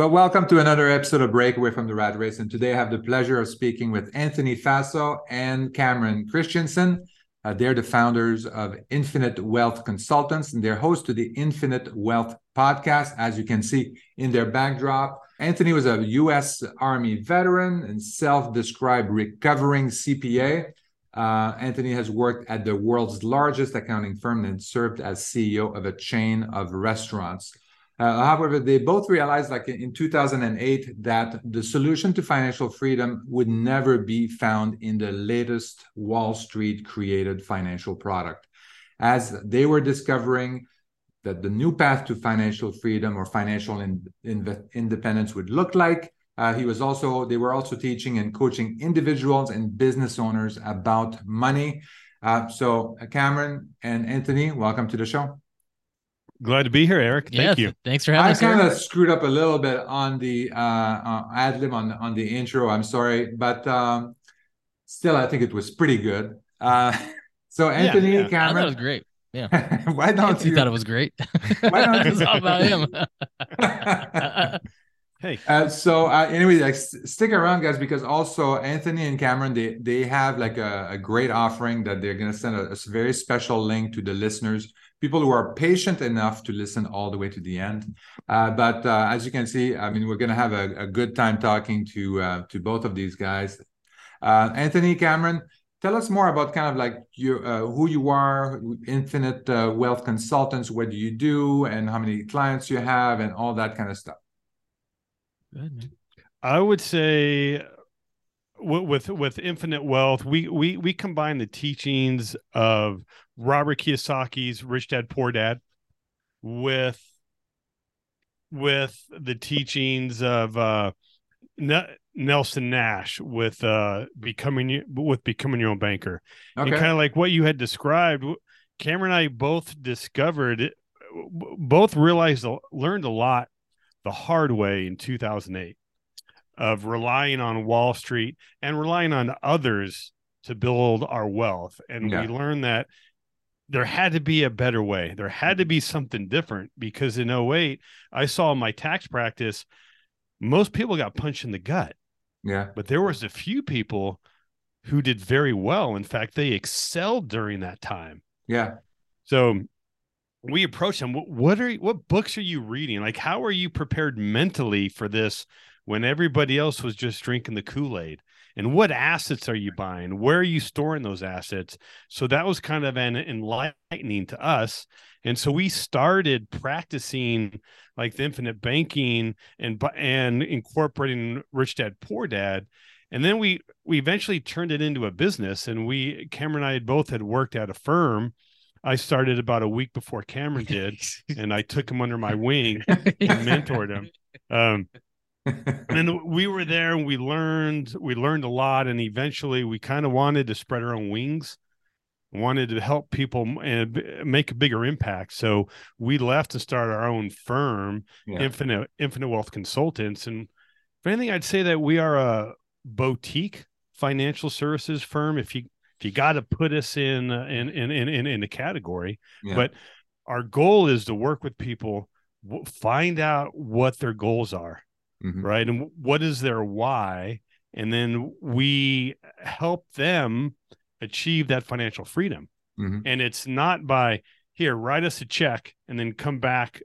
Well, welcome to another episode of Breakaway from the Rat Race. And today I have the pleasure of speaking with Anthony Faso and Cameron Christiansen. Uh, they're the founders of Infinite Wealth Consultants, and they're host to the Infinite Wealth podcast, as you can see in their backdrop. Anthony was a U.S. Army veteran and self described recovering CPA. Uh, Anthony has worked at the world's largest accounting firm and served as CEO of a chain of restaurants. Uh, however, they both realized, like in 2008, that the solution to financial freedom would never be found in the latest Wall Street created financial product. As they were discovering that the new path to financial freedom or financial in, in, independence would look like, uh, he was also they were also teaching and coaching individuals and business owners about money. Uh, so, Cameron and Anthony, welcome to the show. Glad to be here, Eric. Thank yeah, you. Thanks for having I us. I kind of screwed up a little bit on the uh, uh, ad lib on on the intro. I'm sorry, but um, still, I think it was pretty good. Uh, so Anthony yeah, yeah. Cameron, that was great. Yeah. why don't Anthony you? Thought it was great. why don't you? it's all about him. hey. Uh, so uh, anyway, like stick around, guys, because also Anthony and Cameron they they have like a, a great offering that they're going to send a, a very special link to the listeners people who are patient enough to listen all the way to the end. Uh, but uh, as you can see, I mean, we're going to have a, a, good time talking to uh, to both of these guys. Uh, Anthony Cameron, tell us more about kind of like you, uh, who you are, Infinite uh, Wealth Consultants. What do you do, and how many clients you have, and all that kind of stuff. I would say with with infinite wealth we we we combine the teachings of robert kiyosaki's rich dad poor dad with with the teachings of uh nelson nash with uh becoming with becoming your own banker okay. and kind of like what you had described cameron and i both discovered both realized learned a lot the hard way in 2008 of relying on Wall Street and relying on others to build our wealth. And yeah. we learned that there had to be a better way. There had to be something different because in 08, I saw my tax practice, most people got punched in the gut. Yeah. But there was a few people who did very well. In fact, they excelled during that time. Yeah. So we approached them. What are what books are you reading? Like, how are you prepared mentally for this when everybody else was just drinking the Kool-Aid? And what assets are you buying? Where are you storing those assets? So that was kind of an enlightening to us. And so we started practicing like the infinite banking and and incorporating rich dad poor dad. And then we we eventually turned it into a business. And we Cameron and I had both had worked at a firm. I started about a week before Cameron did, and I took him under my wing and mentored him. Um, and we were there and we learned we learned a lot and eventually we kind of wanted to spread our own wings wanted to help people and eh, make a bigger impact so we left to start our own firm yeah. infinite infinite wealth consultants and if anything i'd say that we are a boutique financial services firm if you if you got to put us uh, in in in in in a category yeah. but our goal is to work with people find out what their goals are mm-hmm. right? And what is their why? And then we help them achieve that financial freedom. Mm-hmm. And it's not by here, write us a check and then come back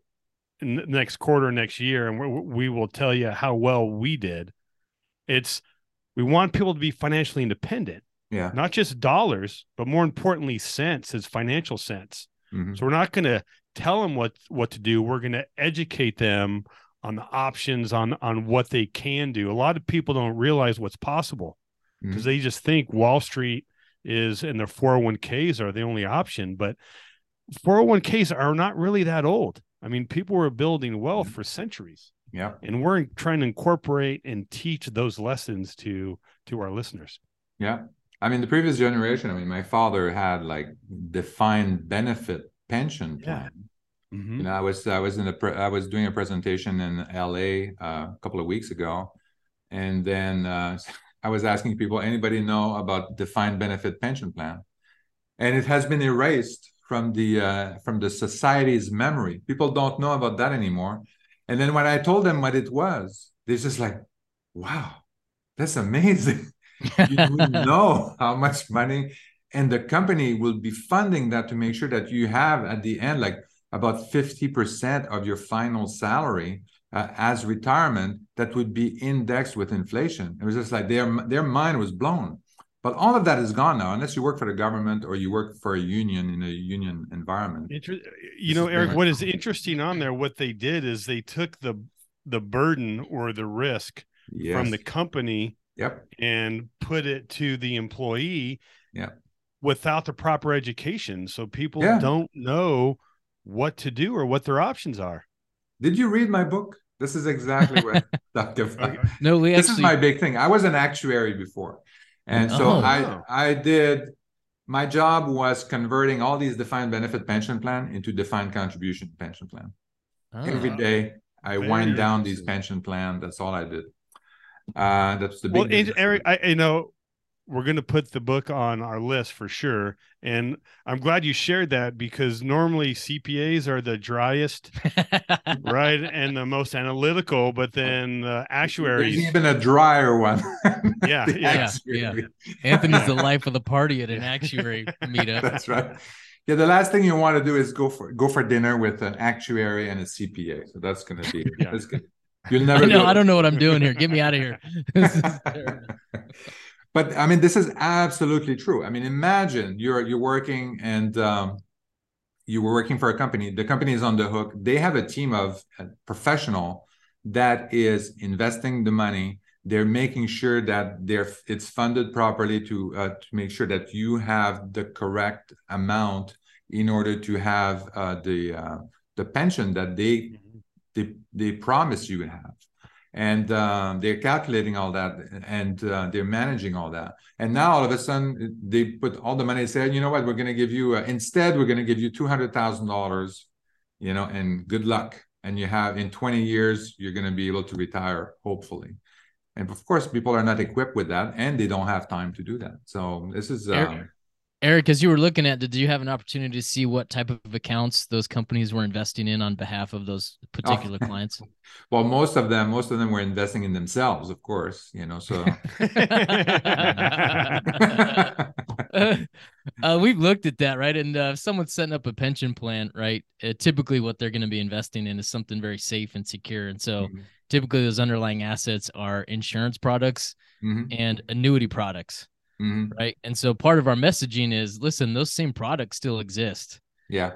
next quarter, next year, and we, we will tell you how well we did. It's we want people to be financially independent. Yeah. Not just dollars, but more importantly, sense is financial sense. Mm-hmm. So we're not going to tell them what what to do. We're going to educate them on the options on on what they can do. A lot of people don't realize what's possible because mm-hmm. they just think Wall Street is and their 401ks are the only option, but 401ks are not really that old. I mean, people were building wealth mm-hmm. for centuries. Yeah. And we're trying to incorporate and teach those lessons to to our listeners. Yeah. I mean, the previous generation, I mean, my father had like defined benefit pension plan. Yeah. Mm-hmm. You know, I was I was in a pre- I was doing a presentation in L.A. Uh, a couple of weeks ago, and then uh, I was asking people, anybody know about defined benefit pension plan? And it has been erased from the uh, from the society's memory. People don't know about that anymore. And then when I told them what it was, they're just like, wow, that's amazing. you know how much money and the company will be funding that to make sure that you have at the end like about 50% of your final salary uh, as retirement that would be indexed with inflation. It was just like their their mind was blown. But all of that is gone now, unless you work for the government or you work for a union in a union environment. Inter- you know, Eric, what is interesting on there, what they did is they took the the burden or the risk yes. from the company yep. and put it to the employee yeah. without the proper education. So people yeah. don't know what to do or what their options are. Did you read my book? This is exactly what Dr. about. No, we this actually... is my big thing. I was an actuary before. And so oh, I wow. I did my job was converting all these defined benefit pension plan into defined contribution pension plan. Oh. Every day I wind down these pension plan. That's all I did. Uh, that's the big. Well, Eric, I you know we're going to put the book on our list for sure. And I'm glad you shared that because normally CPAs are the driest, right, and the most analytical. But then the actuaries, There's even a drier one. yeah, yeah, yeah. Anthony's the life of the party at an actuary meetup. That's right. Yeah, the last thing you want to do is go for go for dinner with an actuary and a CPA. So that's going to be yeah. that's good. You'll never. No, do I don't know what I'm doing here. Get me out of here. But I mean, this is absolutely true. I mean, imagine you're you're working and um, you were working for a company. The company is on the hook. They have a team of uh, professional that is investing the money. They're making sure that they're it's funded properly to uh, to make sure that you have the correct amount in order to have uh, the uh, the pension that they mm-hmm. they they promise you would have and uh, they're calculating all that and uh, they're managing all that. And now all of a sudden they put all the money and said you know what? We're going to give you uh, instead we're going to give you $200000 you know and good luck. And you have in 20 years you're going to be able to retire hopefully. And of course people are not equipped with that and they don't have time to do that. So this is um, Eric, as you were looking at, did you have an opportunity to see what type of accounts those companies were investing in on behalf of those particular oh. clients? Well, most of them, most of them were investing in themselves, of course. You know, so uh, we've looked at that, right? And uh, if someone's setting up a pension plan, right? Uh, typically, what they're going to be investing in is something very safe and secure, and so. Mm-hmm. Typically, those underlying assets are insurance products mm-hmm. and annuity products. Mm-hmm. Right. And so part of our messaging is listen, those same products still exist. Yeah.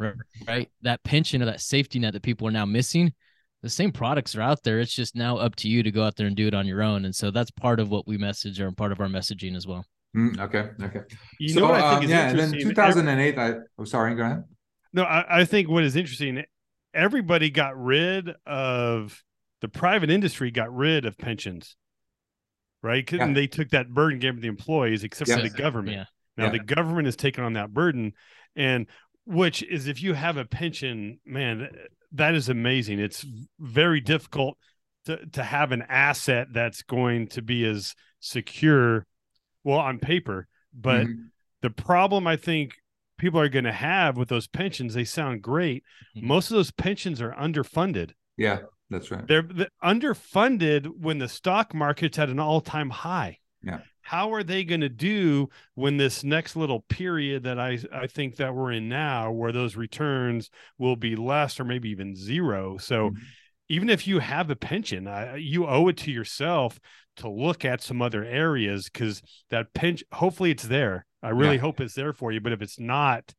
Right. That pension or that safety net that people are now missing, the same products are out there. It's just now up to you to go out there and do it on your own. And so that's part of what we message or part of our messaging as well. Mm, okay. Okay. You so, know what I think um, is yeah, and then 2008, I, oh, sorry, go ahead. No, I, I think what is interesting, everybody got rid of the private industry got rid of pensions right? Yeah. And they took that burden, gave it to the employees, except for the government. Yeah. Now yeah. the government is taking on that burden, and which is if you have a pension, man, that is amazing. It's very difficult to to have an asset that's going to be as secure, well, on paper. But mm-hmm. the problem I think people are going to have with those pensions, they sound great. Mm-hmm. Most of those pensions are underfunded. Yeah. That's right. They're, they're underfunded when the stock market's at an all time high. Yeah. How are they going to do when this next little period that I, I think that we're in now, where those returns will be less or maybe even zero? So, mm-hmm. even if you have a pension, uh, you owe it to yourself to look at some other areas because that pinch, hopefully, it's there. I really yeah. hope it's there for you. But if it's not,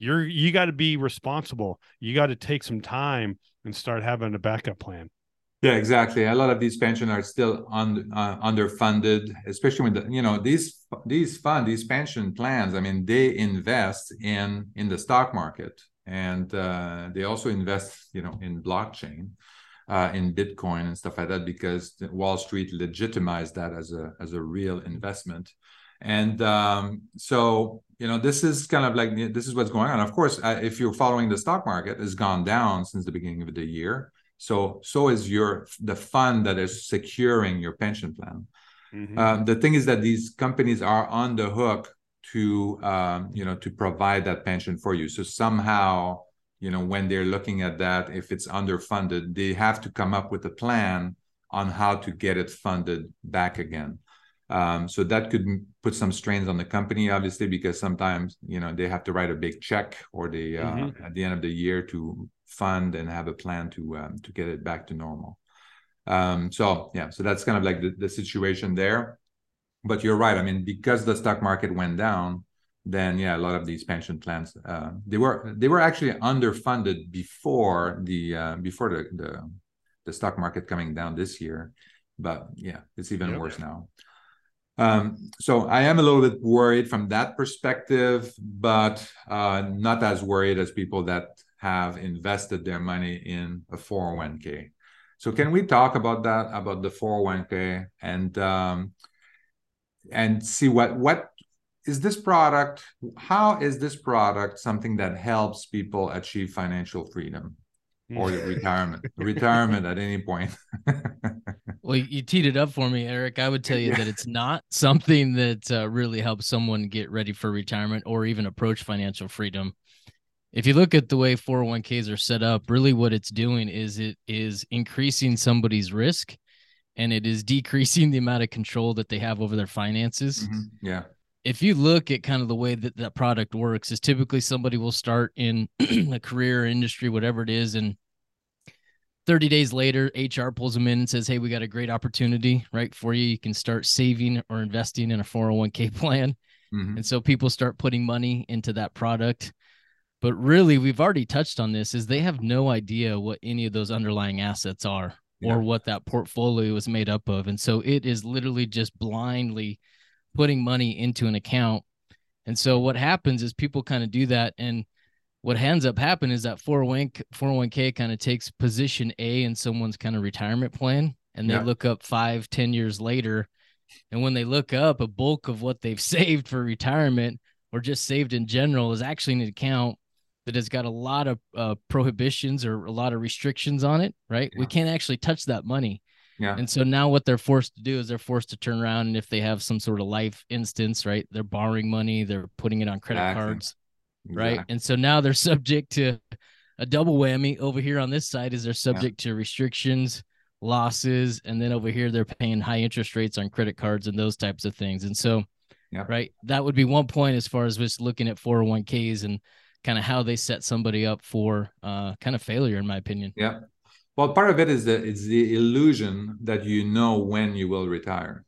you're you got to be responsible. You got to take some time and start having a backup plan. Yeah, exactly. A lot of these pensions are still un, uh, underfunded, especially when the you know these these fund these pension plans. I mean, they invest in in the stock market, and uh, they also invest you know in blockchain, uh, in Bitcoin and stuff like that, because Wall Street legitimized that as a as a real investment. And um, so you know this is kind of like this is what's going on. Of course uh, if you're following the stock market has gone down since the beginning of the year. So so is your the fund that is securing your pension plan. Mm-hmm. um, the thing is that these companies are on the hook to um, you know to provide that pension for you. So somehow you know when they're looking at that if it's underfunded they have to come up with a plan on how to get it funded back again um, so that could put some strains on the company obviously because sometimes you know they have to write a big check or they uh, mm-hmm. at the end of the year to fund and have a plan to um, to get it back to normal um, so yeah so that's kind of like the, the situation there but you're right i mean because the stock market went down then yeah, a lot of these pension plans uh, they were they were actually underfunded before the uh, before the, the, the stock market coming down this year, but yeah, it's even yep. worse now. Um, so I am a little bit worried from that perspective, but uh, not as worried as people that have invested their money in a 401k. So can we talk about that about the 401k and um, and see what what is this product how is this product something that helps people achieve financial freedom or retirement retirement at any point well you teed it up for me eric i would tell you yeah. that it's not something that uh, really helps someone get ready for retirement or even approach financial freedom if you look at the way 401ks are set up really what it's doing is it is increasing somebody's risk and it is decreasing the amount of control that they have over their finances mm-hmm. yeah if you look at kind of the way that that product works is typically somebody will start in a career industry whatever it is and 30 days later hr pulls them in and says hey we got a great opportunity right for you you can start saving or investing in a 401k plan mm-hmm. and so people start putting money into that product but really we've already touched on this is they have no idea what any of those underlying assets are yeah. or what that portfolio is made up of and so it is literally just blindly putting money into an account. And so what happens is people kind of do that. And what ends up happening is that 401k, 401k kind of takes position A in someone's kind of retirement plan. And they yeah. look up five, ten years later. And when they look up, a bulk of what they've saved for retirement or just saved in general is actually an account that has got a lot of uh, prohibitions or a lot of restrictions on it, right? Yeah. We can't actually touch that money. Yeah. And so now what they're forced to do is they're forced to turn around and if they have some sort of life instance, right, they're borrowing money, they're putting it on credit exactly. cards, right? Exactly. And so now they're subject to a double whammy over here on this side is they're subject yeah. to restrictions, losses, and then over here they're paying high interest rates on credit cards and those types of things. And so yeah. right, that would be one point as far as just looking at 401ks and kind of how they set somebody up for uh kind of failure in my opinion. Yeah. Well, part of it is that it's the illusion that you know when you will retire.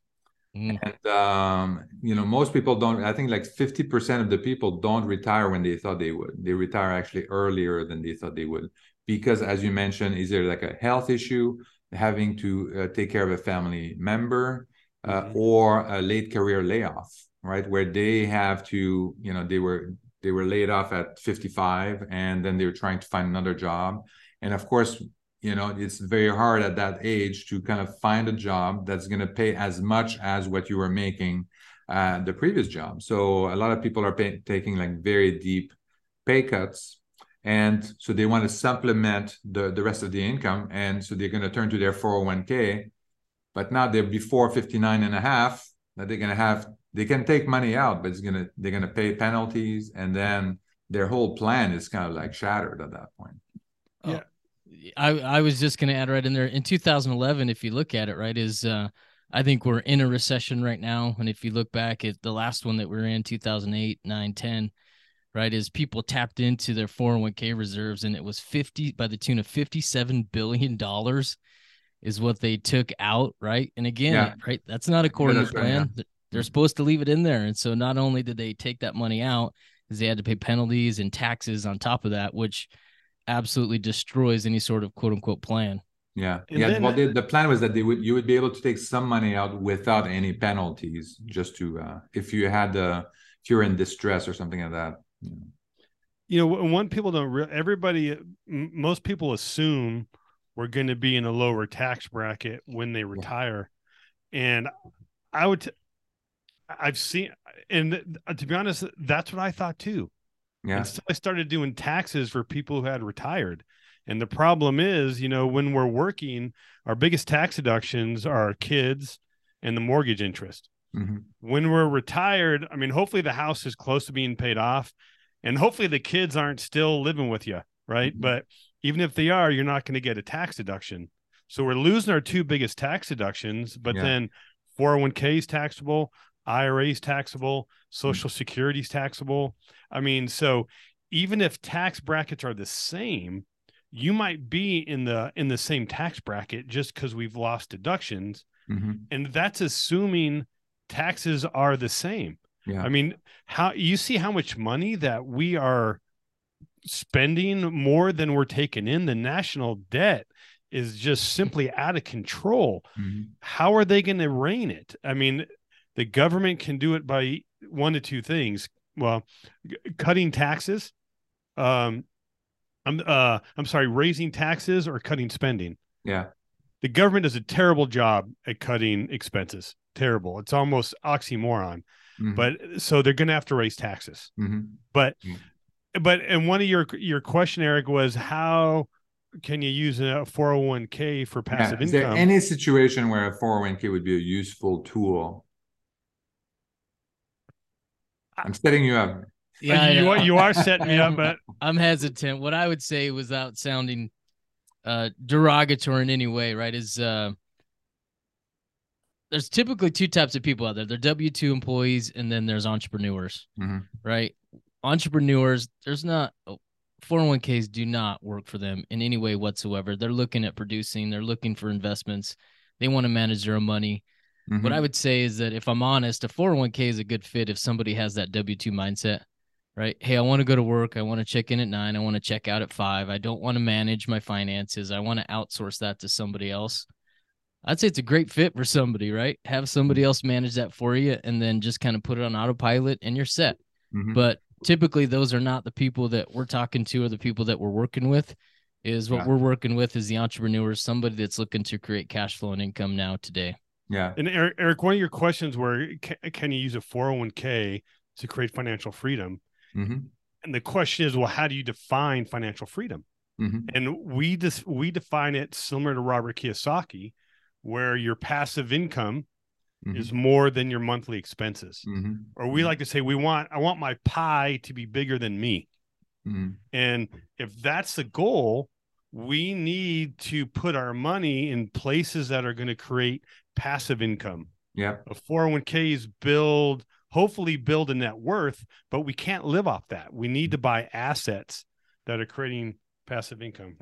Mm. And um, you know, most people don't. I think like fifty percent of the people don't retire when they thought they would. They retire actually earlier than they thought they would, because as you mentioned, is there like a health issue, having to uh, take care of a family member, uh, mm-hmm. or a late career layoff, right? Where they have to, you know, they were they were laid off at fifty five, and then they were trying to find another job, and of course you know it's very hard at that age to kind of find a job that's going to pay as much as what you were making uh, the previous job. So a lot of people are pay- taking like very deep pay cuts and so they want to supplement the, the rest of the income and so they're going to turn to their 401k but now they're before 59 and a half that they're going to have they can take money out but it's going to they're going to pay penalties and then their whole plan is kind of like shattered at that point. Yeah I I was just gonna add right in there in 2011, if you look at it, right, is uh, I think we're in a recession right now, and if you look back at the last one that we are in, 2008, 9, 10, right, is people tapped into their 401k reserves, and it was 50 by the tune of 57 billion dollars, is what they took out, right, and again, yeah. right, that's not according to plan. Yeah. They're supposed to leave it in there, and so not only did they take that money out, is they had to pay penalties and taxes on top of that, which absolutely destroys any sort of quote unquote plan. Yeah, and yeah. Then, well, the, the plan was that they would you would be able to take some money out without any penalties, just to uh, if you had uh, if you're in distress or something like that. You know, you know one people don't. Re- everybody, most people assume we're going to be in a lower tax bracket when they retire, yeah. and I would. T- I've seen, and to be honest, that's what I thought too. Yeah. And so I started doing taxes for people who had retired. And the problem is, you know, when we're working, our biggest tax deductions are our kids and the mortgage interest. Mm-hmm. When we're retired, I mean, hopefully the house is close to being paid off and hopefully the kids aren't still living with you, right? Mhm. But even if they are, you're not going to get a tax deduction. So we're losing our two biggest tax deductions, but Yeah. then 401k is taxable, IRA is taxable, Social Security is taxable. I mean, so even if tax brackets are the same, you might be in the in the same tax bracket just because we've lost deductions, Mhm. and that's assuming taxes are the same. Yeah. I mean, how you see how much money that we are spending more than we're taking in. The national debt is just simply out of control. Mhm. How are they going to rein it? I mean, the government can do it by one to two things. Well, g- cutting taxes. Um, I'm uh, I'm sorry, raising taxes or cutting spending. Yeah. The government does a terrible job at cutting expenses. Terrible. It's almost oxymoron. Mhm. But so they're going to have to raise taxes. Mhm. But Mm. but and one of your your question, Eric, was how can you use a 401k for Yeah. passive Is there any situation where a 401k would be a useful tool? I'm setting you up. Yeah, you, I are, you are setting me up, but I'm hesitant. What I would say without sounding uh derogatory in any way, right, is uh there's typically two types of people out there. They're W two employees and then there's entrepreneurs, Mhm. right? Entrepreneurs, there's not 401ks do not work for them in any way whatsoever. They're looking at producing, they're looking for investments, they want to manage their own money. What Mhm. I would say is that if I'm honest, a 401k is a good fit if somebody has that W 2 mindset, right? Hey, I want to go to work. I want to check in at nine. I want to check out at five. I don't want to manage my finances. I want to outsource that to somebody else. I'd say it's a great fit for somebody, right? Have somebody else manage that for you and then just kind of put it on autopilot and you're set. Mhm. But typically, those are not the people that we're talking to or the people that we're working with. Is what Yeah. we're working with is the entrepreneurs, somebody that's looking to create cash flow and income now today. Yeah. and Eric, Eric, one of your questions were can, can you use a 401k to create financial freedom? Mhm. And the question is, well, how do you define financial freedom? Mhm. And we just we define it similar to Robert Kiyosaki, where your passive income Mhm. is more than your monthly expenses. Mhm. Or we like to say, we want I want my pie to be bigger than me. Mhm. And if that's the goal, we need to put our money in places that are going to create passive income. Yeah. A 401ks build, hopefully build a net worth, but we can't live off that. We need to buy assets that are creating passive income.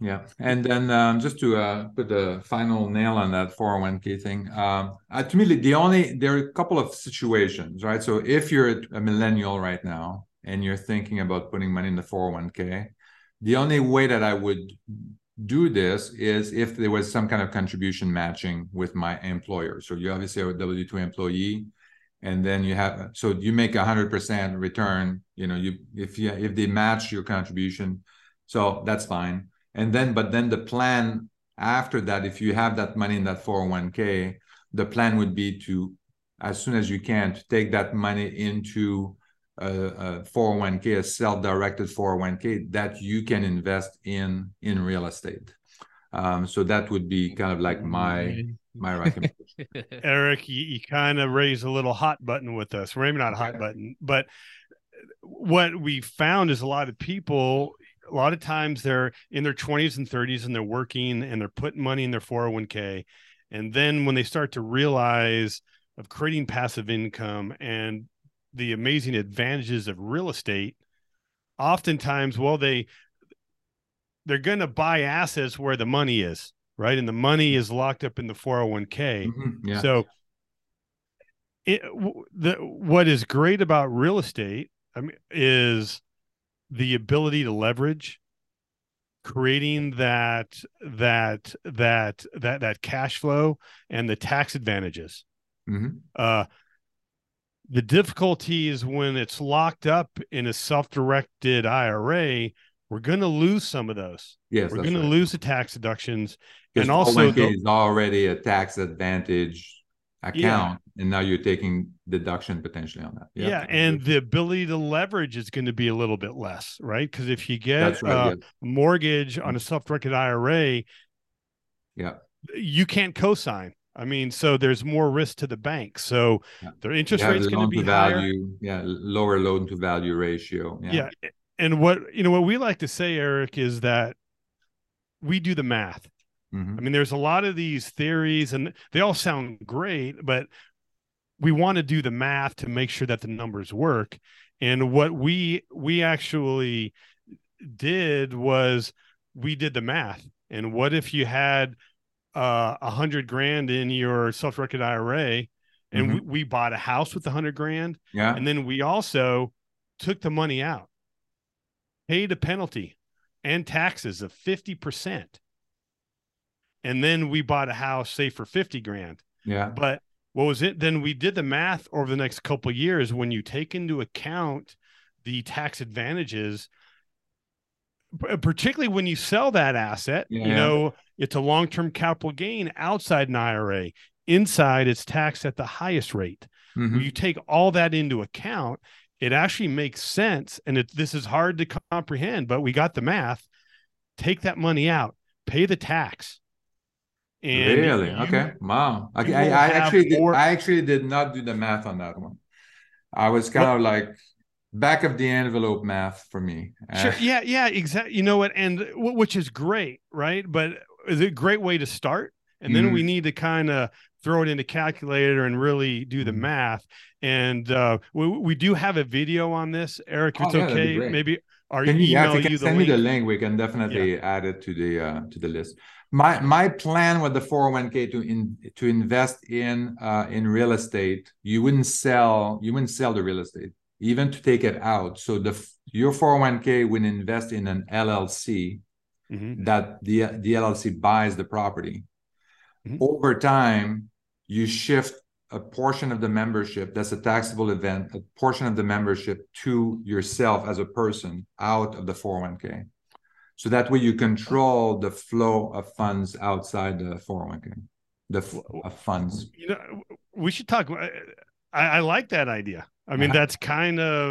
Yeah, yeah. And then um, just to uh, put the final nail on that 401k thing, um, uh, to me, the only there are a couple of situations, right? So if you're a millennial right now and you're thinking about putting money in the 401k, the only way that I would do this is if there was some kind of contribution matching with my employer. So you obviously are a W two employee, and then you have so you make a hundred percent return. You know, you if you if they match your contribution, so that's fine. And then, but then the plan after that, if you have that money in that 401k, the plan would be to, as soon as you can, to take that money into a, a 401k, a self-directed 401k that you can invest in in real estate. Um, so that would be kind of like my my recommendation. Eric, you, you kind of raised a little hot button with us. Maybe not a hot button, but what we found is a lot of people, a lot of times they're in their 20s and 30s and they're working and they're putting money in their 401k. And then when they start to realize of creating passive income and the amazing advantages of real estate, oftentimes, well, they they're going to buy assets where the money is, right? And the money is locked up in the 401k. Mhm, yeah. So, it, the what is great about real estate, I mean, is the ability to leverage, creating that that that that that cash flow and the tax advantages. Mhm. Uh, the difficulty is when it's locked up in a self-directed IRA. We're going to lose some of those. Yes, We're going to lose the tax deductions. And also 401k the- is already a tax advantage account, and now you're taking deduction potentially on that. Yeah, and the ability to leverage is going to be a little bit less, right? Because if you get right. uh, yeah. mortgage on a self-directed IRA, Yeah. you can't co-sign. I mean, so there's more risk to the bank. So Yeah. their interest rate's going to be higher. value, yeah, lower loan to value ratio. Yeah. and what you know what we like to say eric is that we do the math Mhm. i mean there's a lot of these theories and they all sound great but we want to do the math to make sure that the numbers work and what we we actually did was we did the math and what if you had uh, a hundred grand in your self-directed ira and Mhm. we, we bought a house with a hundred grand Yeah. and then we also took the money out, paid a penalty and taxes of 50%. And then we bought a house, say for 50 grand. Yeah. But what was it? Then we did the math over the next couple of years when you take into account the tax advantages, particularly when you sell that asset, Yeah. you know, it's a long term capital gain outside an IRA. Inside, it's taxed at the highest rate Mhm. when you take all that into account, it actually makes sense. And it, this is hard to comprehend, but we got the math. Take that money out, pay the tax. And really? you- okay. Wow. You I, I actually did, more- I actually did not do the math on that one. I was kind of like back of the envelope math for me. Sure. Uh, Yeah. Yeah. Exactly. You know what? And which is great, right? But is it a great way to start? And then Mhm. we need to kind of throw it into calculator and really do the Mhm. math. And uh, we, we do have a video on this, Eric. Oh, It's yeah, okay. Maybe Can you, yeah, if email you you send me the link, we can definitely add it to the uh, to the list. My my plan with the 401k to in to invest in uh, in real estate, you wouldn't sell you wouldn't sell the real estate, even to take it out. So the your 401k would invest in an LLC Mhm. that the the LLC buys the property. Mhm. Over time, you shift a portion of the membership that's a taxable event, a portion of the membership to yourself as a person out of the 401k. So that way you control the flow of funds outside the 401k, the f- of funds. you know we should talk i, I like that idea i mean Yeah. that's kind of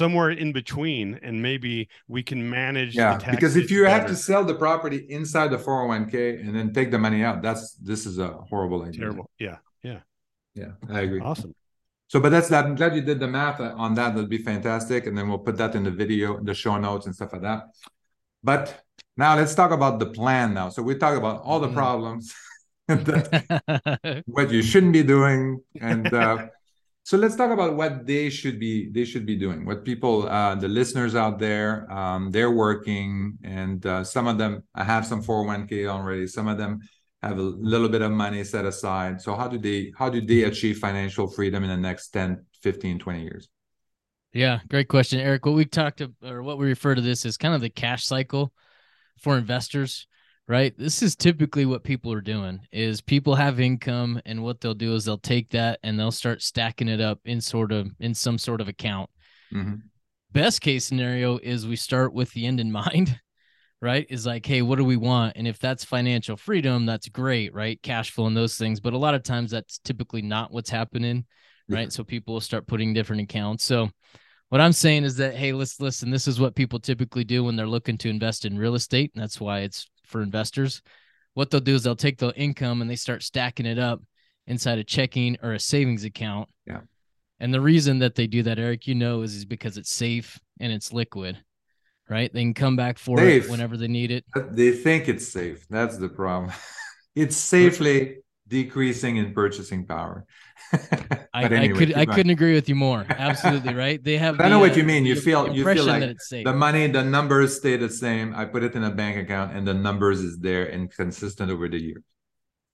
somewhere in between and maybe we can manage the Yeah, tax because if issue you have to sell the property inside the 401k and then take the money out, that's this is a horrible idea. terrible yeah yeah Yeah, I agree. awesome So, but that's that. I'm glad you did the math on that. That'd be fantastic. And then we'll put that in the video, the show notes and stuff like that. But now let's talk about the plan now. So we talk about all the Mhm. problems, and that- what you shouldn't be doing, and uh, so let's talk about what they should be they should be doing. What people, uh, the listeners out there, um, they're working, and uh, some of them have some 401k already. Some of them have a little bit of money set aside. So how do they how do they achieve financial freedom in the next 10, 15, 20 years? Yeah, great question, Eric. What we talked to, or what we refer to this as kind of the cash cycle for investors, right? This is typically what people are doing is people have income and what they'll do is they'll take that and they'll start stacking it up in sort of in some sort of account. Mhm. Best case scenario is we start with the end in mind, right? Is like, hey, what do we want? And if that's financial freedom, that's great, right? Cash flow and those things. But a lot of times that's typically not what's happening right? Yeah. So people will start putting different accounts. So what I'm saying is that hey, let's listen. This is what people typically do when they're looking to invest in real estate, and that's why it's for investors. What they'll do is they'll take the income and they start stacking it up inside a checking or a savings account. Yeah. And the reason that they do that, Eric, you know, is, is because it's safe and it's liquid, right? They can come back for Safe. it whenever they need it. They think it's safe. That's the problem. it's safely decreasing in purchasing power. I, But I could I couldn't agree with you more. Absolutely, right? They have. I the, know what uh, you mean. You feel- you feel like that it's safe. the money, the numbers stay the same. I put it in a bank account and the numbers is there and consistent over the years.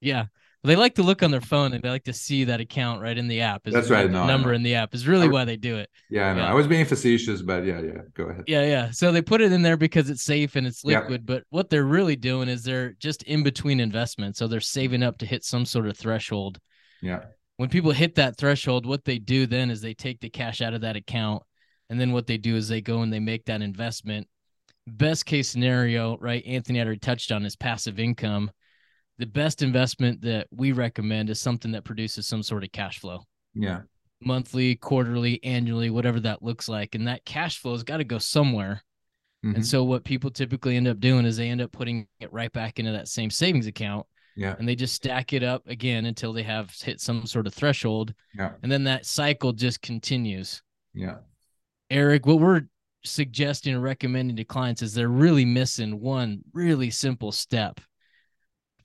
Yeah. They like to look on their phone and they like to see that account right in the app. Is That's right, no, number in the app is really why they do it. Yeah, I know. Yeah. I was being facetious, but yeah, yeah. Go ahead. Yeah, yeah. So they put it in there because it's safe and it's Yeah. liquid. But what they're really doing is they're just in between investments. So they're saving up to hit some sort of threshold. Yeah. When people hit that threshold, what they do then is they take the cash out of that account. And then what they do is they go and they make that investment. Best case scenario, right? Anthony had already touched on is passive income. The best investment that we recommend is something that produces some sort of cash flow. Yeah. monthly, quarterly, annually, whatever that looks like. And that cash flow has got to go somewhere. Mhm. And so what people typically end up doing is they end up putting it right back into that same savings account Yeah. and they just stack it up again until they have hit some sort of threshold. Yeah. And then that cycle just continues. Yeah. Eric, what we're suggesting or recommending to clients is they're really missing one really simple step.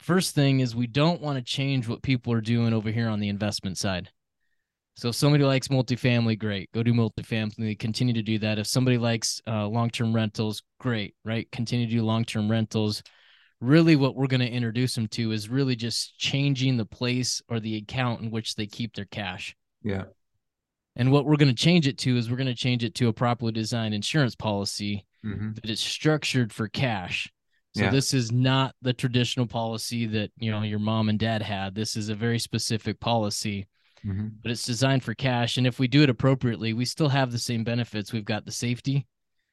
First thing is we don't want to change what people are doing over here on the investment side. So if somebody likes multifamily, great, go do multifamily. Continue to do that. If somebody likes uh, long-term rentals, great, right? Continue to do long-term rentals. Really, what we're going to introduce them to is really just changing the place or the account in which they keep their cash. Yeah. And what we're going to change it to is we're going to change it to a properly designed insurance policy Mhm. that is structured for cash. So Yeah. this is not the traditional policy that you know your mom and dad had. This is a very specific policy, Mhm. but it's designed for cash. And if we do it appropriately, we still have the same benefits. We've got the safety,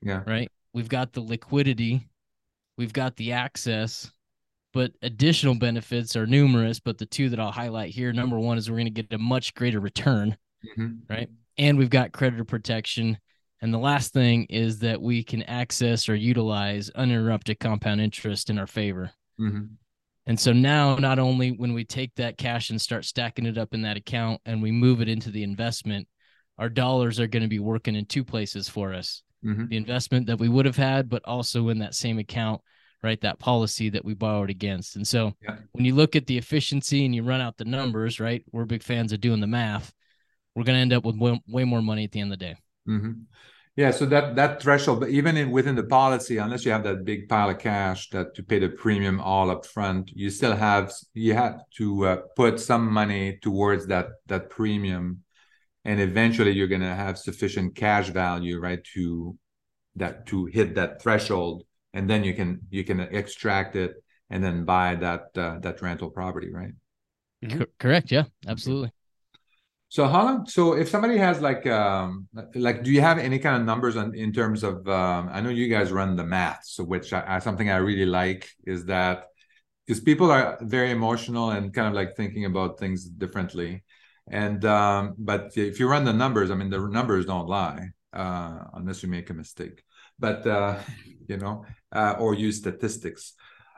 Yeah. right? We've got the liquidity, we've got the access, but additional benefits are numerous. But the two that I'll highlight here, number one is we're going to get a much greater return Mhm. right? And we've got creditor protection. And the last thing is that we can access or utilize uninterrupted compound interest in our favor. Mhm. And so now, not only when we take that cash and start stacking it up in that account and we move it into the investment, our dollars are going to be working in two places for us Mhm. the investment that we would have had, but also in that same account, right? That policy that we borrowed against. And so Yeah. when you look at the efficiency and you run out the numbers, right? We're big fans of doing the math. We're going to end up with way, way more money at the end of the day. Hmm Yeah, so that that threshold, but even in, within the policy, unless you have that big pile of cash that to pay the premium all up front, you still have you have to uh, put some money towards that that premium, and eventually you're gonna have sufficient cash value, right, to that to hit that threshold, and then you can you can extract it and then buy that uh, that rental property, right? Mhm. Correct. Yeah, absolutely. So how long? So if somebody has like, um, like, do you have any kind of numbers on in terms of? Um, I know you guys run the math, so which I, something I really like is that because people are very emotional and kind of like thinking about things differently, and um, but if you run the numbers, I mean the numbers don't lie uh, unless you make a mistake, but uh, you know, uh, or use statistics,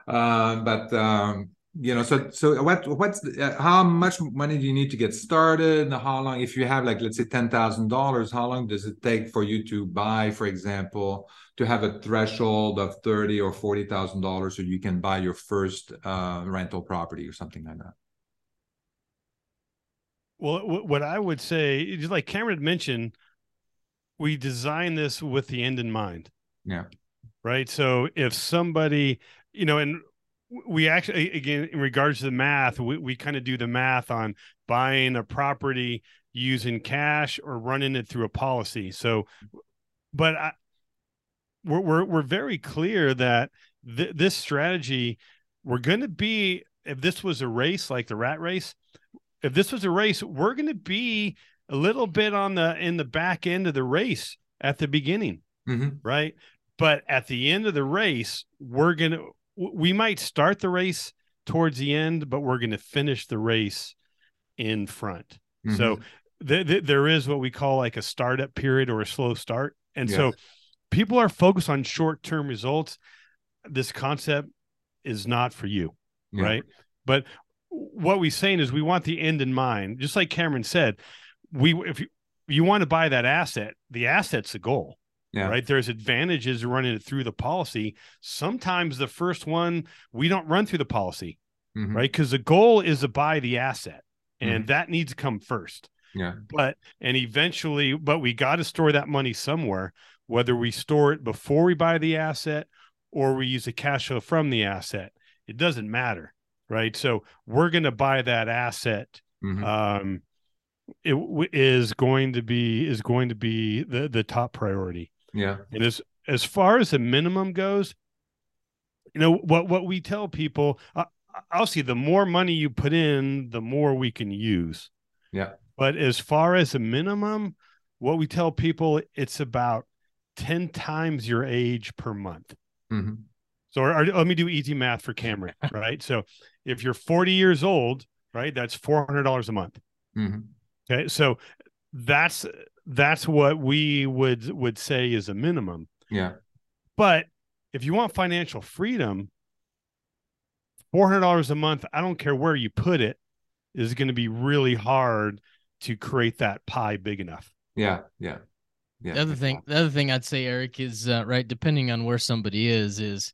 uh, but. Um, you know so so what what's uh, how much money do you need to get started how long if you have like let's say ten thousand dollars how long does it take for you to buy for example to have a threshold of thirty or forty thousand dollars so you can buy your first uh, rental property or something like that Well, what I would say, just like Cameron mentioned, we design this with the end in mind. Yeah. Right. So if somebody, you know, and we actually again in regards to the math we, we kind of do the math on buying a property using cash or running it through a policy so but I, we're, we're we're very clear that th- this strategy we're going to be if this was a race like the rat race if this was a race we're going to be a little bit on the in the back end of the race at the beginning mm-hmm. right but at the end of the race we're going to we might start the race towards the end, but we're going to finish the race in front. Mm-hmm. So th- th- there is what we call like a startup period or a slow start. And yes. so people are focused on short term results. This concept is not for you. Yeah. Right. But what we're saying is we want the end in mind. Just like Cameron said, we, if you, you want to buy that asset, the asset's the goal. Yeah. Right. There's advantages running it through the policy. Sometimes the first one we don't run through the policy, mm-hmm. right? Because the goal is to buy the asset, and mm-hmm. that needs to come first. Yeah. But and eventually, but we got to store that money somewhere. Whether we store it before we buy the asset or we use the cash flow from the asset, it doesn't matter, right? So we're going to buy that asset. Mm-hmm. Um, it w- is going to be is going to be the the top priority. Yeah. And as as far as the minimum goes, you know what what we tell people, uh, I'll see the more money you put in, the more we can use. Yeah. But as far as a minimum, what we tell people, it's about ten times your age per month. Mm-hmm. So or, or, let me do easy math for Cameron, right? So if you're 40 years old, right, that's four hundred dollars a month. Mm-hmm. Okay, so that's that's what we would would say is a minimum. Yeah. But if you want financial freedom, four hundred dollars a month, I don't care where you put it, is going to be really hard to create that pie big enough. Yeah, yeah. Yeah. the other thing, the other thing I'd say, Eric, is uh, right. Depending on where somebody is, is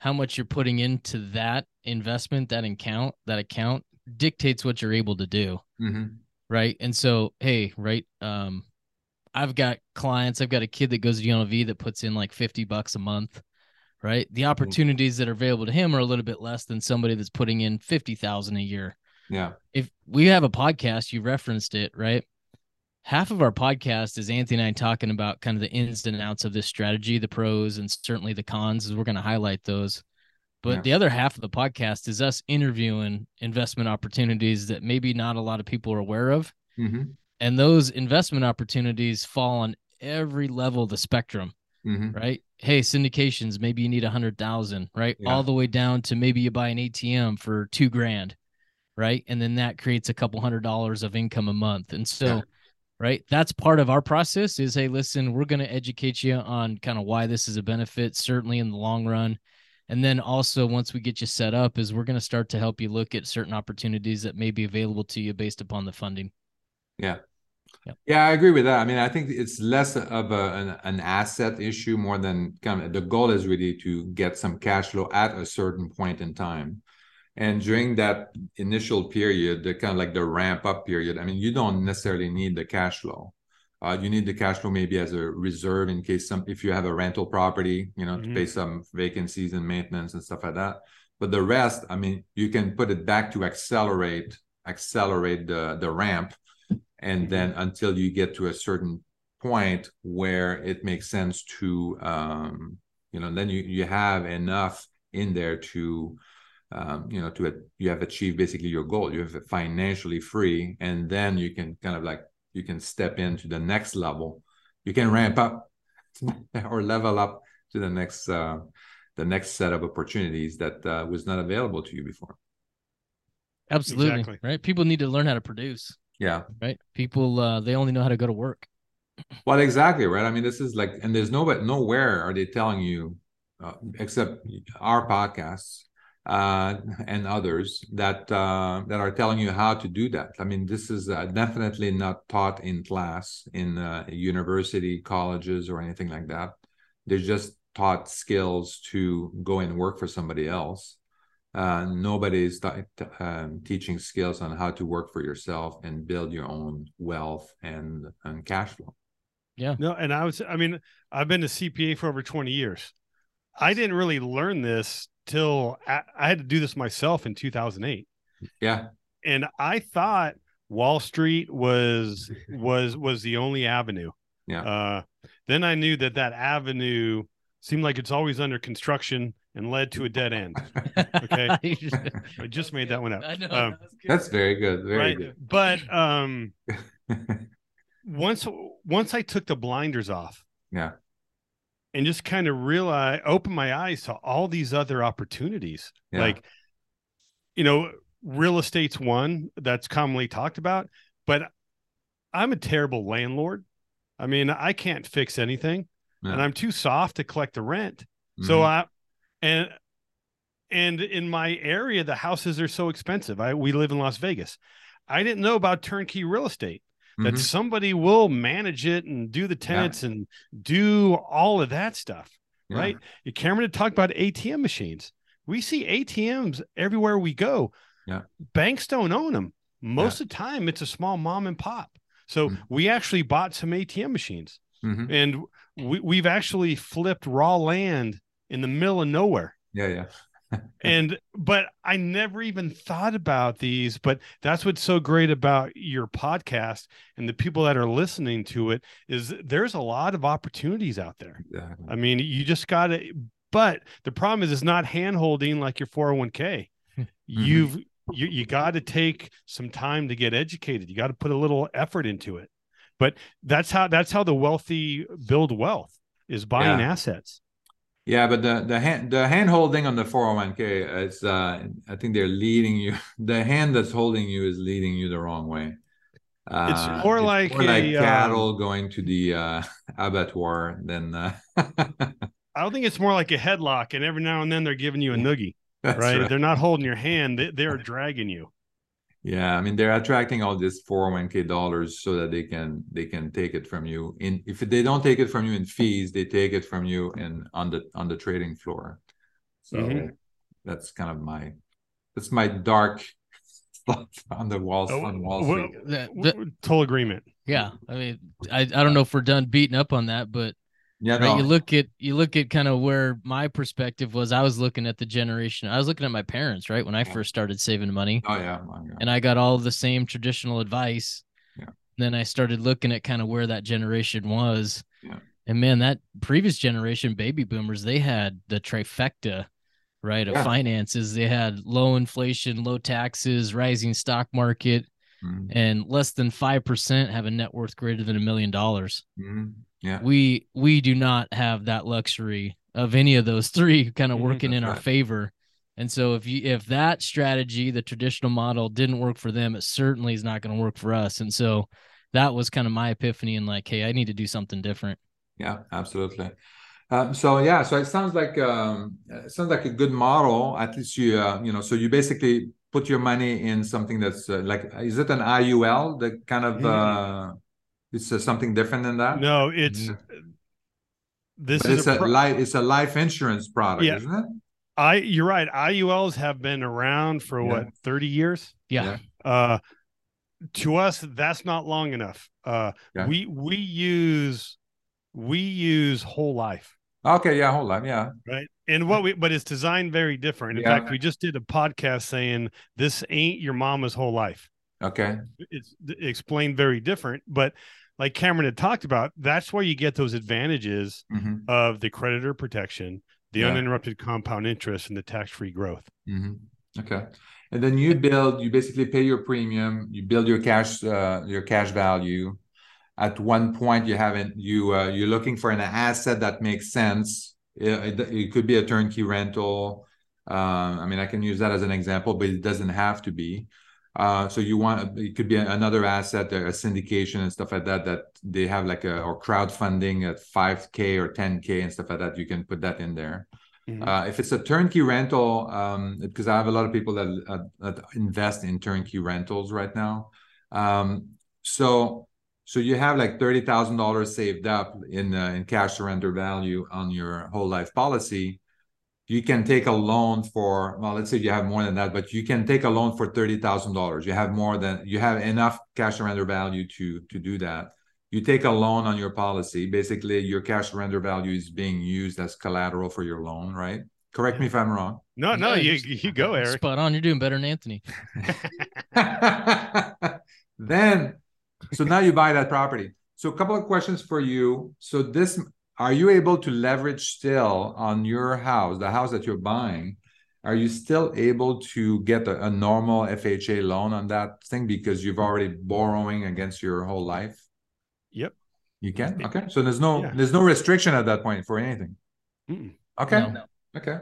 how much you're putting into that investment, that account, that account dictates what you're able to do. Mhm. right? And so, hey, right, um, I've got clients. I've got a kid that goes to UNLV that puts in like fifty bucks a month, right? The opportunities that are available to him are a little bit less than somebody that's putting in fifty thousand a year. Yeah. If we have a podcast, you referenced it, right? Half of our podcast is Anthony and I talking about kind of the ins and outs of this strategy, the pros and certainly the cons, as we're going to highlight those. But Yeah. the other half of the podcast is us interviewing investment opportunities that maybe not a lot of people are aware of Mhm. And those investment opportunities fall on every level of the spectrum Mhm. right hey syndications maybe you need a hundred thousand right Yeah. all the way down to maybe you buy an atm for two grand right and then that creates a couple hundred dollars of income a month and so Yeah. right that's part of our process is hey listen we're going to educate you on kind of why this is a benefit certainly in the long run and then also once we get you set up is we're going to start to help you look at certain opportunities that may be available to you based upon the funding Yeah. Yep. Yeah, I agree with that. I mean, I think it's less of a, an, an asset issue more than kind of the goal is really to get some cash flow at a certain point in time. And during that initial period, the kind of like the ramp up period, I mean, you don't necessarily need the cash flow. Uh, you need the cash flow maybe as a reserve in case some if you have a rental property, you know, to Mhm. pay some vacancies and maintenance and stuff like that. But the rest, I mean, you can put it back to accelerate accelerate the the ramp and then until you get to a certain point where it makes sense to um you know then you you have enough in there to um you know to you have achieved basically your goal. You have it financially free and then you can kind of like you can step into the next level. You can ramp up or level up to the next uh the next set of opportunities that uh, was not available to you before. Absolutely. Exactly. right? People need to learn how to produce yeah right people uh they only know how to go to work Well, exactly, right? I mean, this is like, and there's nobody, nowhere are they telling you, uh, except our podcasts uh, and others that uh, that are telling you how to do that. I mean, this is uh, definitely not taught in class in uh, university, colleges, or anything like that. They're just taught skills to go and work for somebody else. Uh, nobody's t- t- um, teaching skills on how to work for yourself and build your own wealth and and cash flow. Yeah. No, and I was, I mean, I've been a CPA for over 20 years. I didn't really learn this till I, I had to do this myself in 2008. Yeah. And I thought Wall Street was was was the only avenue. Yeah. Uh, then I knew that that avenue seemed like it's always under construction and led to a dead end. Okay. I just made that one up. I know. Um, that. That's very good. Very right. good. But um once once I took the blinders off yeah. and just kind of realize open my eyes to all these other opportunities Yeah. like you know real estate's one that's commonly talked about but i'm a terrible landlord i mean i can't fix anything and i'm too soft to collect the rent so Mhm. i and and in my area the houses are so expensive i we live in las vegas i didn't know about turnkey real estate that Mhm. somebody will manage it and do the tenants and do all of that stuff, Yeah. right? Cameron had talked about ATM machines. We see ATMs everywhere we go. Yeah. Banks don't own them. Most of the time, it's a small mom and pop. So Mhm. we actually bought some ATM machines Mhm. and we, we've actually flipped raw land in the middle of nowhere Yeah. Yeah. and but I never even thought about these. But that's what's so great about your podcast and the people that are listening to it is there's a lot of opportunities out there. Exactly. I mean, you just got to. But the problem is, it's not hand holding like your 401k. Mm-hmm. You've you you got to take some time to get educated. You got to put a little effort into it. But that's how that's how the wealthy build wealth is buying Yeah. assets. Yeah, but the the hand the hand holding on the 401k is uh I think they're leading you the hand that's holding you is leading you the wrong way. Uh, It's more like more like a, um, cattle going to the uh abattoir than uh I don't think it's more like a headlock, and every now and then they're giving you a noogie, right? right. They're not holding your hand; they, they're dragging you. Yeah, I mean they're attracting all this 401k dollars so that they can they can take it from you. In if they don't take it from you in fees, they take it from you in on the on the trading floor. So Mhm. that's kind of my that's my dark stuff on the wall Oh, on Wall Street. The- w- the- Total agreement. yeah, I mean, I, I don't know if we're done beating up on that, but Yeah, right, no, you look at you look at kind of where my perspective was. I was looking at the generation. I was looking at my parents, right, when I first started saving money, oh yeah, my God. and I got all the same traditional advice. Yeah. Then I started looking at kind of where that generation was. Yeah. And man, that previous generation, baby boomers, they had the trifecta, right, of Yeah. finances. They had low inflation, low taxes, rising stock market, Mhm, and less than 5% have a net worth greater than a million dollars. mhm, yeah, We we do not have that luxury of any of those three kind of Mhm, working in that's our right. favor. And so if you if that strategy, the traditional model didn't work for them, it certainly is not going to work for us. And so that was kind of my epiphany and like, hey, I need to do something different. yeah, absolutely. Um, so yeah, so it sounds like um, it sounds like a good model. At least you uh, you know, so you basically put your money in something that's uh, like is it an IUL? The kind of Mhm. uh, it's uh, something different than that. No, it's this but is it's a a pro- life it's a life insurance product, Yeah. isn't it? I you're right. IULs have been around for Yeah. what 30 years. Yeah. Yeah. Uh to us that's not long enough. Uh Yeah. we we use we use whole life, Okay, yeah, hold on, yeah, right? And what we but it's designed very different. In Yeah. fact, we just did a podcast saying this ain't your mama's whole life. okay, It's explained very different, but like Cameron had talked about, that's where you get those advantages hmm of the creditor protection, the Yeah. uninterrupted compound interest, and the tax-free growth. hmm Okay. And then you build, you basically pay your premium, you build your cash, uh, your cash value. At one point, you haven't, you, uh, you're looking for an asset that makes sense. It, it, it could be a turnkey rental. Um, I mean, I can use that as an example, but it doesn't have to be. Uh, so you want, it could be another asset, a syndication and stuff like that, that they have like a, or crowdfunding at 5K or 10K and stuff like that. You can put that in there. Mhm. Uh, if it's a turnkey rental, um, because I have a lot of people that, uh, that invest in turnkey rentals right now. Um, so, so you have like thirty thousand dollars saved up in uh, in cash surrender value on your whole life policy. You can take a loan for well, let's say you have more than that, but you can take a loan for thirty thousand dollars. You have more than you have enough cash surrender value to to do that you take a loan on your policy basically your cash surrender value is being used as collateral for your loan right correct me if i'm wrong No, no, you you go, Eric. Spot on. You're doing better than Anthony. then so now you buy that property. So a couple of questions for you. So this are you able to leverage still on your house the house that you're buying? Are you still able to get a, a normal fha loan on that thing because you've already borrowing against your whole life? Yep. you can? Okay. So there's no Yeah. there's no restriction at that point for anything? Mm-mm. okay. No. okay.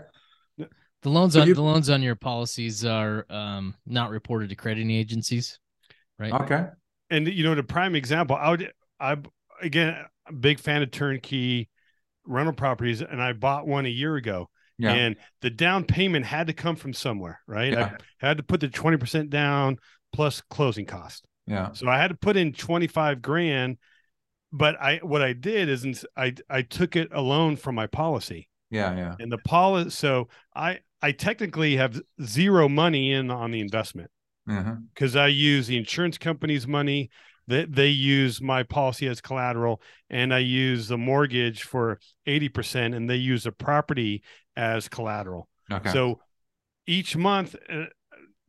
The loans So on you- the loans on your policies are um, not reported to crediting agencies, right? okay And you know, the prime example, I would, I again, a big fan of turnkey rental properties, and I bought one a year ago. yeah And the down payment had to come from somewhere, right? Yeah. I had to put the twenty percent down plus closing cost. yeah So I had to put in twenty five grand. But I, what I did is, I, I took it alone from my policy. yeah yeah and the policy so i i technically have zero money in on the investment uh-huh. because i use the insurance company's money that they use my policy as collateral and i use the mortgage for 80% and they use the property as collateral. Okay. So each month uh,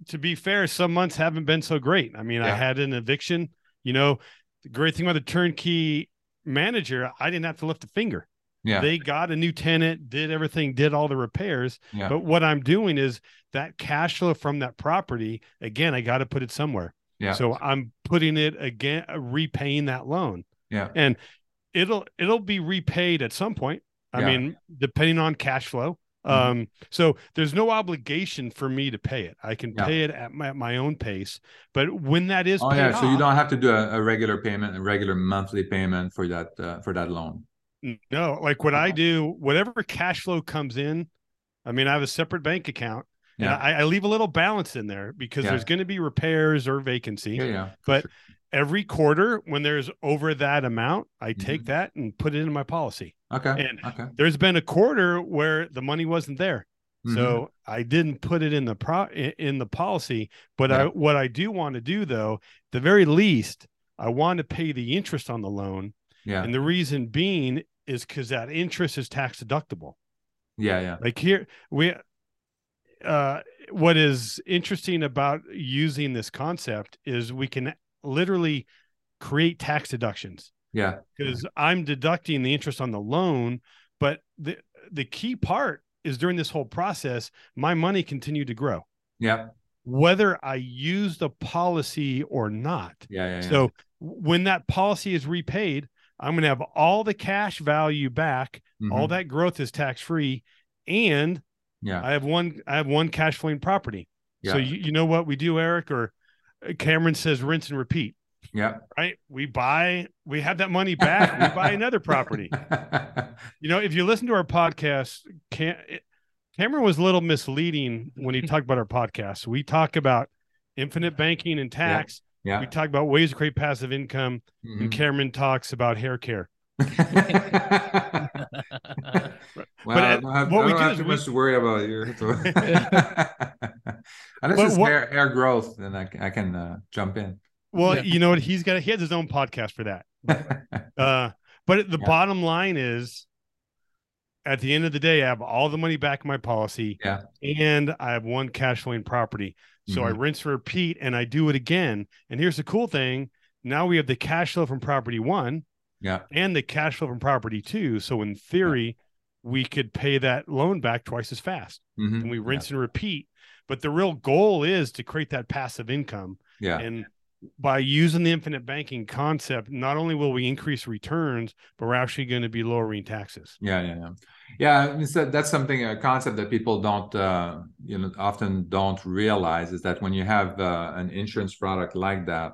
to be fair some months haven't been so great. I mean i had an eviction you know the great thing about the turnkey manager i didn't have to lift a finger yeah they got a new tenant, did everything, did all the repairs. Yeah. But what I'm doing is that cash flow from that property, again, I got to put it somewhere. yeah So I'm putting it again, uh, repaying that loan. Yeah. And it'll it'll be repaid at some point. I Yeah. mean, depending on cash flow. Mhm. Um, so there's no obligation for me to pay it. I can Yeah. pay it at my, at my own pace. But when that is Oh yeah, so you don't have to do a, a regular payment, a regular monthly payment for that uh, for that loan. No, like what I do, whatever cash flow comes in, I mean, I have a separate bank account Yeah. I, I leave a little balance in there because Yeah. there's going to be repairs or vacancy. Yeah, yeah. But sure. Every quarter, when there's over that amount, I Mm-hmm. take that and put it in my policy. okay, and- okay. There's been a quarter where the money wasn't there. Mhm. So I didn't put it in the pro in the policy. But I what I do want to do though, the very least, I want to pay the interest on the loan. yeah, And the reason being is because that interest is tax deductible. yeah, yeah, Like here, we uh what is interesting about using this concept is we can literally create tax deductions yeah, because I'm deducting the interest on the loan, but the the key part is during this whole process, my money continued to grow, yeah, whether I use the policy or not. yeah, yeah. yeah. So when that policy is repaid, I'm going to have all the cash value back. All Mhm. that growth is tax free, and yeah, I have one. I have one cash flowing property. yeah, So you, you know what we do, Eric, or uh, Cameron says rinse and repeat. yeah. Right? We buy. We have that money back. we buy another property. You know, if you listen to our podcast, Cam- Cameron was a little misleading when he talked about our podcast. We talk about infinite banking and tax. Yeah. We talk about ways to create passive income, and Mhm. Cameron talks about hair care. well, uh, I don't have, what I we don't do have is too we- much to worry about here. So. Unless it's what- hair, hair growth, then I can uh, jump in. Well, Yeah. you know what? He's got he has his own podcast for that. Uh, but the Yeah. bottom line is, at the end of the day, I have all the money back in my policy, Yeah. and I have one cash flowing property. So I Mhm. rinse and repeat, and I do it again. And here's the cool thing: now we have the cash flow from property one yeah, and the cash flow from property two. So in theory, we could pay that loan back twice as fast, mhm, and we rinse and repeat. But the real goal is to create that passive income. Yeah, And by using the infinite banking concept, not only will we increase returns, but we're actually going to be lowering taxes. yeah, yeah, yeah. Yeah, I mean, so that's something a concept that people don't, uh, you know, often don't realize is that when you have uh, an insurance product like that,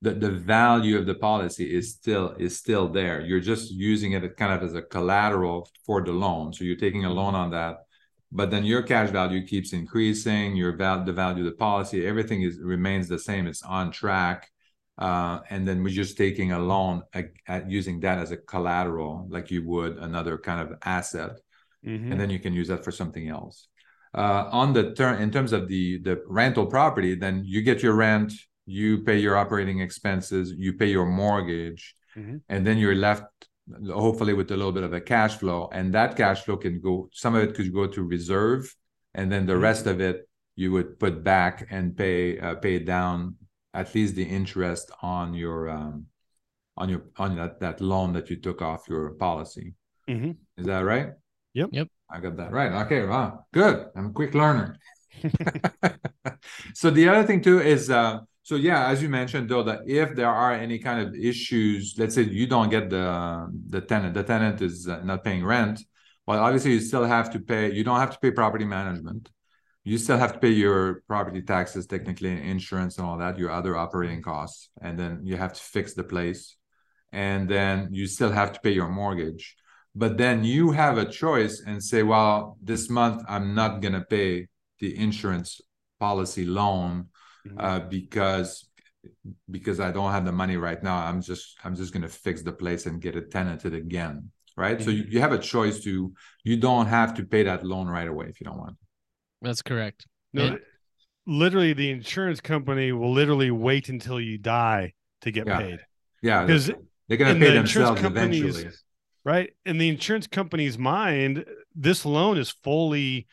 the the value of the policy is still is still there. You're just using it kind of as a collateral for the loan. So you're taking a loan on that, but then your cash value keeps increasing. Your val the value of the policy, everything is remains the same. It's on track. Uh, and then we're just taking a loan at, at using that as a collateral, like you would another kind of asset Mhm. and then you can use that for something else. Uh, on the term, in terms of the the rental property, then you get your rent, you pay your operating expenses, you pay your mortgage, Mhm. and then you're left hopefully with a little bit of a cash flow. And that cash flow can go. Some of it could go to reserve, and then the rest of it you would put back and pay uh, pay down at least the interest on your um, on your on that, that loan that you took off your policy. mm-hmm. Is that right? Yep. Yep. I got that right. Okay, wow, good. I'm a quick learner. so the other thing too is uh so yeah, as you mentioned though, that if there are any kind of issues, let's say you don't get the the tenant, the tenant is uh, not paying rent. Well, obviously you still have to pay. You don't have to pay property management. You still have to pay your property taxes, technically, insurance and all that, your other operating costs, and then you have to fix the place, and then you still have to pay your mortgage but then you have a choice and say well this month i'm not going to pay the insurance policy loan Mhm. uh, because because i don't have the money right now i'm just i'm just going to fix the place and get it tenanted again right so Mhm. you, you have a choice to you don't have to pay that loan right away if you don't want That's correct. No, And- literally, the insurance company will literally wait until you die to get Yeah. paid. yeah Because they're gonna pay the insurance themselves companies- eventually right in the insurance company's mind, this loan is fully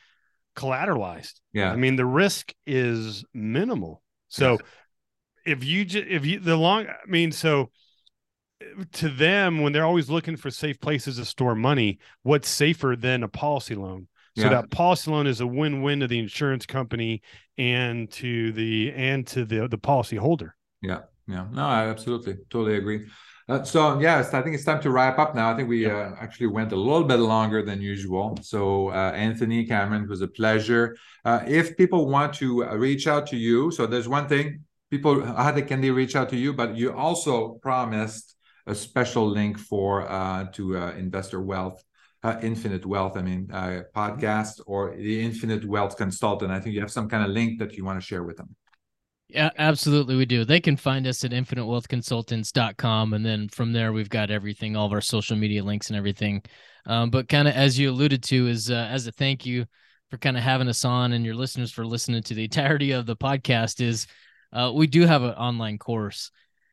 collateralized. yeah I mean, the risk is minimal. So if you just if you the long I mean, so to them when they're always looking for safe places to store money, what's safer than a policy loan? So Yeah. that policy loan is a win-win to the insurance company and to the and to the the policy holder. Yeah, yeah, no, I absolutely totally agree. Uh, so yes, I think it's time to wrap up now. I think we uh, actually went a little bit longer than usual. So uh, Anthony Cameron, it was a pleasure. Uh, if people want to uh, reach out to you, so there's one thing people how they can they reach out to you, but you also promised a special link for uh, to uh, Investor Wealth uh, Infinite Wealth, I mean, uh, podcast or the Infinite Wealth Consultant. I think you have some kind of link that you want to share with them. Yeah, absolutely. We do. They can find us at infinitewealthconsultants.com. And then from there, we've got everything, all of our social media links and everything. Um, but kind of as you alluded to, is uh, as a thank you for kind of having us on and your listeners for listening to the entirety of the podcast, is uh, we do have an online course.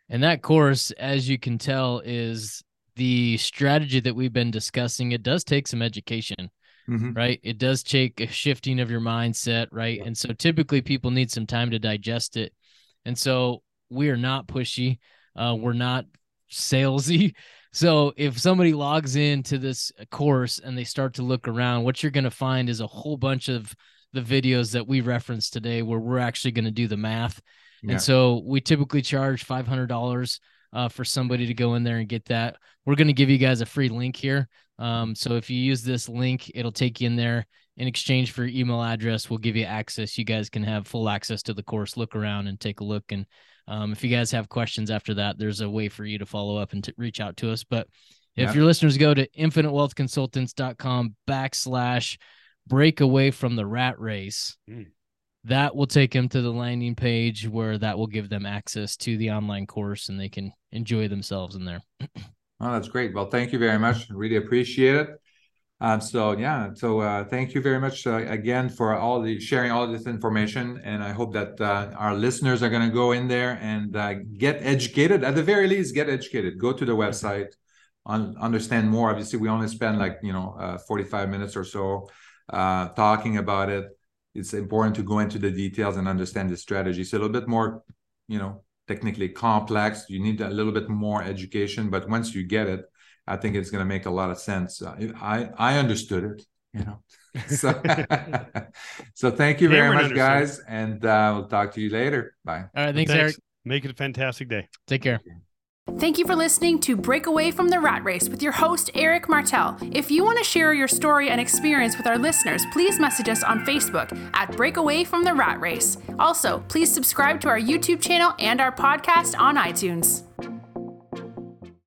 And that course, as you can tell, is the strategy that we've been discussing. It does take some education. Mm-hmm. right? It does take a shifting of your mindset, right? And so typically people need some time to digest it. And so we are not pushy. Uh, we're not salesy. So if somebody logs into this course and they start to look around, what you're going to find is a whole bunch of the videos that we referenced today where we're actually going to do the math. Yeah. And so we typically charge $500 uh, for somebody to go in there and get that. We're going to give you guys a free link here. Um, so if you use this link, it'll take you in there. In exchange for your email address, we'll give you access. You guys can have full access to the course, look around and take a look. And um, if you guys have questions after that, there's a way for you to follow up and to reach out to us. But if yeah. your listeners go to infinitewealthconsultants.com backslash break away from the rat race, mm. That will take them to the landing page where that will give them access to the online course and they can enjoy themselves in there. Oh, that's great. Well, thank you very much. Really appreciate it. Um, so yeah, so uh, thank you very much uh, again for all the sharing all this information, and I hope that uh, our listeners are going to go in there and uh, get educated. At the very least, get educated. Go to the website, un- understand more. Obviously, we only spend like you know uh, forty five minutes or so uh, talking about it. It's important to go into the details and understand the strategy. It's a little bit more, you know, technically complex. You need a little bit more education, but once you get it, I think it's going to make a lot of sense. Uh, I I understood it, you know. so so thank you very much, guys, and uh, we'll talk to you later. Bye. All right, thanks, thanks, Eric. Make it a fantastic day. Take care. Thank you for listening to Break Away from the Rat Race with your host, Eric Martel. If you want to share your story and experience with our listeners, please message us on Facebook at Break Away from the Rat Race. Also, please subscribe to our YouTube channel and our podcast on iTunes.